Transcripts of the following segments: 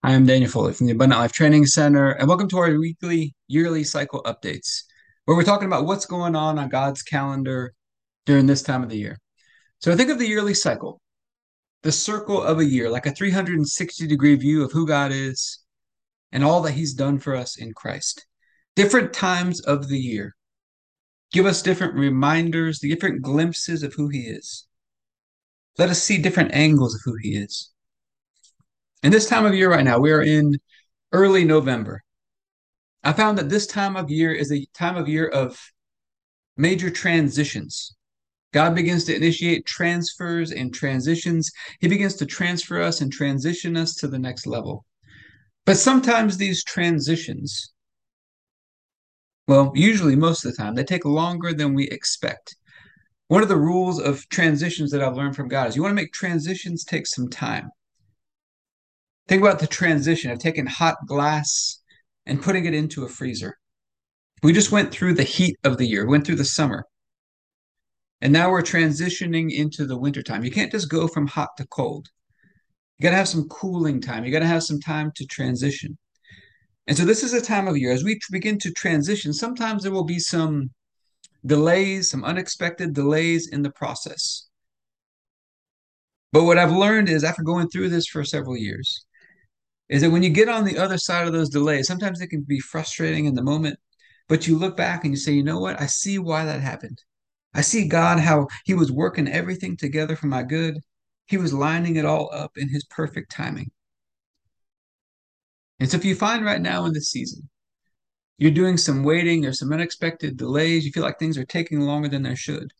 I am Daniel Foley from the Abundant Life Training Center, and welcome to our weekly, yearly cycle updates, where we're talking about what's going on on God's calendar during this time of the year. So think of the yearly cycle, the circle of a year, like a 360 degree view of who God is and all that He's done for us in Christ. Different times of the year give us different reminders, the different glimpses of who He is. Let us see different angles of who He is. In this time of year right now, we are in early November. I found that this time of year is a time of year of major transitions. God begins to initiate transfers and transitions. He begins to transfer us and transition us to the next level. But sometimes these transitions, well, usually most of the time, they take longer than we expect. One of the rules of transitions that I've learned from God is you want to make transitions take some time. Think about the transition of taking hot glass and putting it into a freezer. We just went through the heat of the year, went through the summer. And now we're transitioning into the wintertime. You can't just go from hot to cold. You got to have some cooling time. You got to have some time to transition. And so this is a time of year as we begin to transition, sometimes there will be some delays, some unexpected delays in the process. But what I've learned is after going through this for several years, is that when you get on the other side of those delays, sometimes it can be frustrating in the moment, but you look back and you say, you know what? I see why that happened. I see God, how He was working everything together for my good. He was lining it all up in His perfect timing. And so, if you find right now in this season, you're doing some waiting or some unexpected delays, you feel like things are taking longer than they should,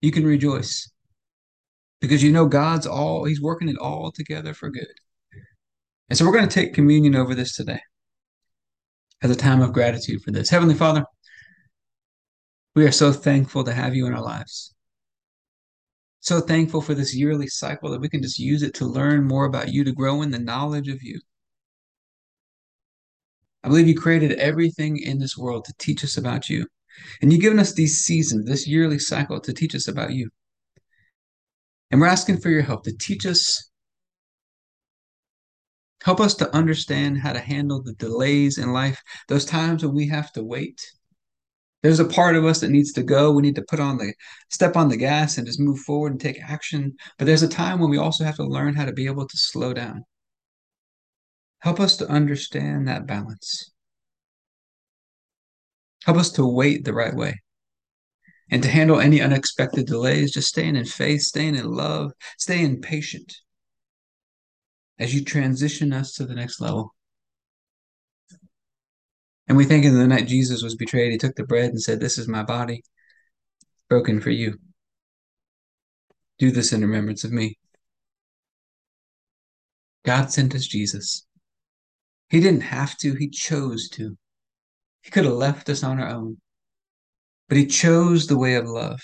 you can rejoice because you know God's all, He's working it all together for good. And so we're going to take communion over this today as a time of gratitude for this. Heavenly Father, we are so thankful to have you in our lives. So thankful for this yearly cycle that we can just use it to learn more about you, to grow in the knowledge of you. I believe you created everything in this world to teach us about you. And you've given us these seasons, this yearly cycle to teach us about you. And we're asking for your help to teach us Help us to understand how to handle the delays in life, those times when we have to wait. There's a part of us that needs to go. We need to put on the step on the gas and just move forward and take action. But there's a time when we also have to learn how to be able to slow down. Help us to understand that balance. Help us to wait the right way and to handle any unexpected delays, just staying in faith, staying in love, staying patient as you transition us to the next level. And we think in the night Jesus was betrayed, he took the bread and said, This is my body broken for you. Do this in remembrance of me. God sent us Jesus. He didn't have to, he chose to. He could have left us on our own, but he chose the way of love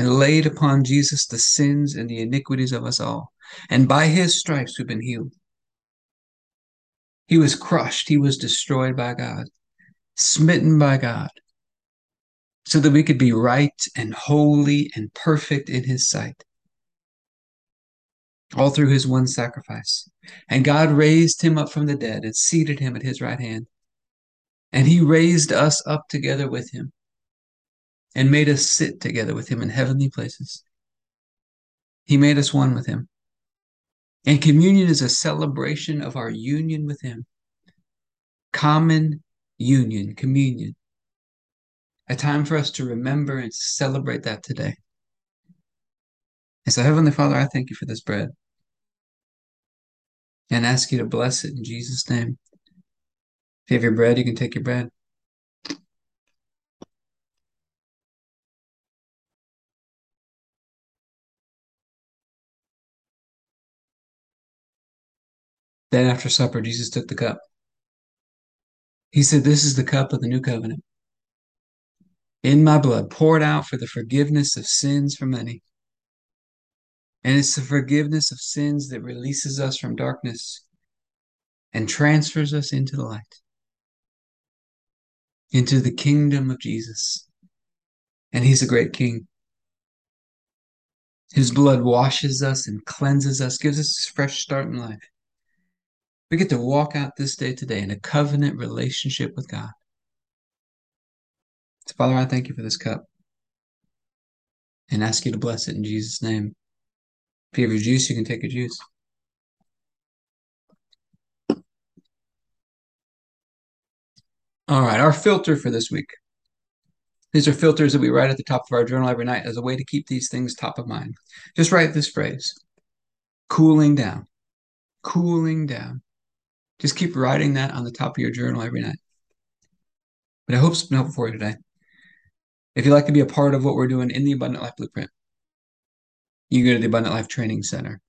and laid upon Jesus the sins and the iniquities of us all. And by his stripes we've been healed. He was crushed, he was destroyed by God, smitten by God, so that we could be right and holy and perfect in his sight. All through his one sacrifice. And God raised him up from the dead and seated him at his right hand. And he raised us up together with him and made us sit together with him in heavenly places. He made us one with him. And communion is a celebration of our union with him. Common union, communion. A time for us to remember and celebrate that today. And so, Heavenly Father, I thank you for this bread and ask you to bless it in Jesus' name. If you have your bread, you can take your bread. Then after supper, Jesus took the cup. He said, This is the cup of the new covenant. In my blood, poured out for the forgiveness of sins for many. And it's the forgiveness of sins that releases us from darkness and transfers us into the light, into the kingdom of Jesus. And he's a great king. His blood washes us and cleanses us, gives us a fresh start in life. We get to walk out this day today in a covenant relationship with God. So, Father, I thank you for this cup and ask you to bless it in Jesus' name. If you have your juice, you can take your juice. All right, our filter for this week. These are filters that we write at the top of our journal every night as a way to keep these things top of mind. Just write this phrase cooling down, cooling down. Just keep writing that on the top of your journal every night. But I hope it's been helpful for you today. If you'd like to be a part of what we're doing in the Abundant Life Blueprint, you go to the Abundant Life Training Center.com.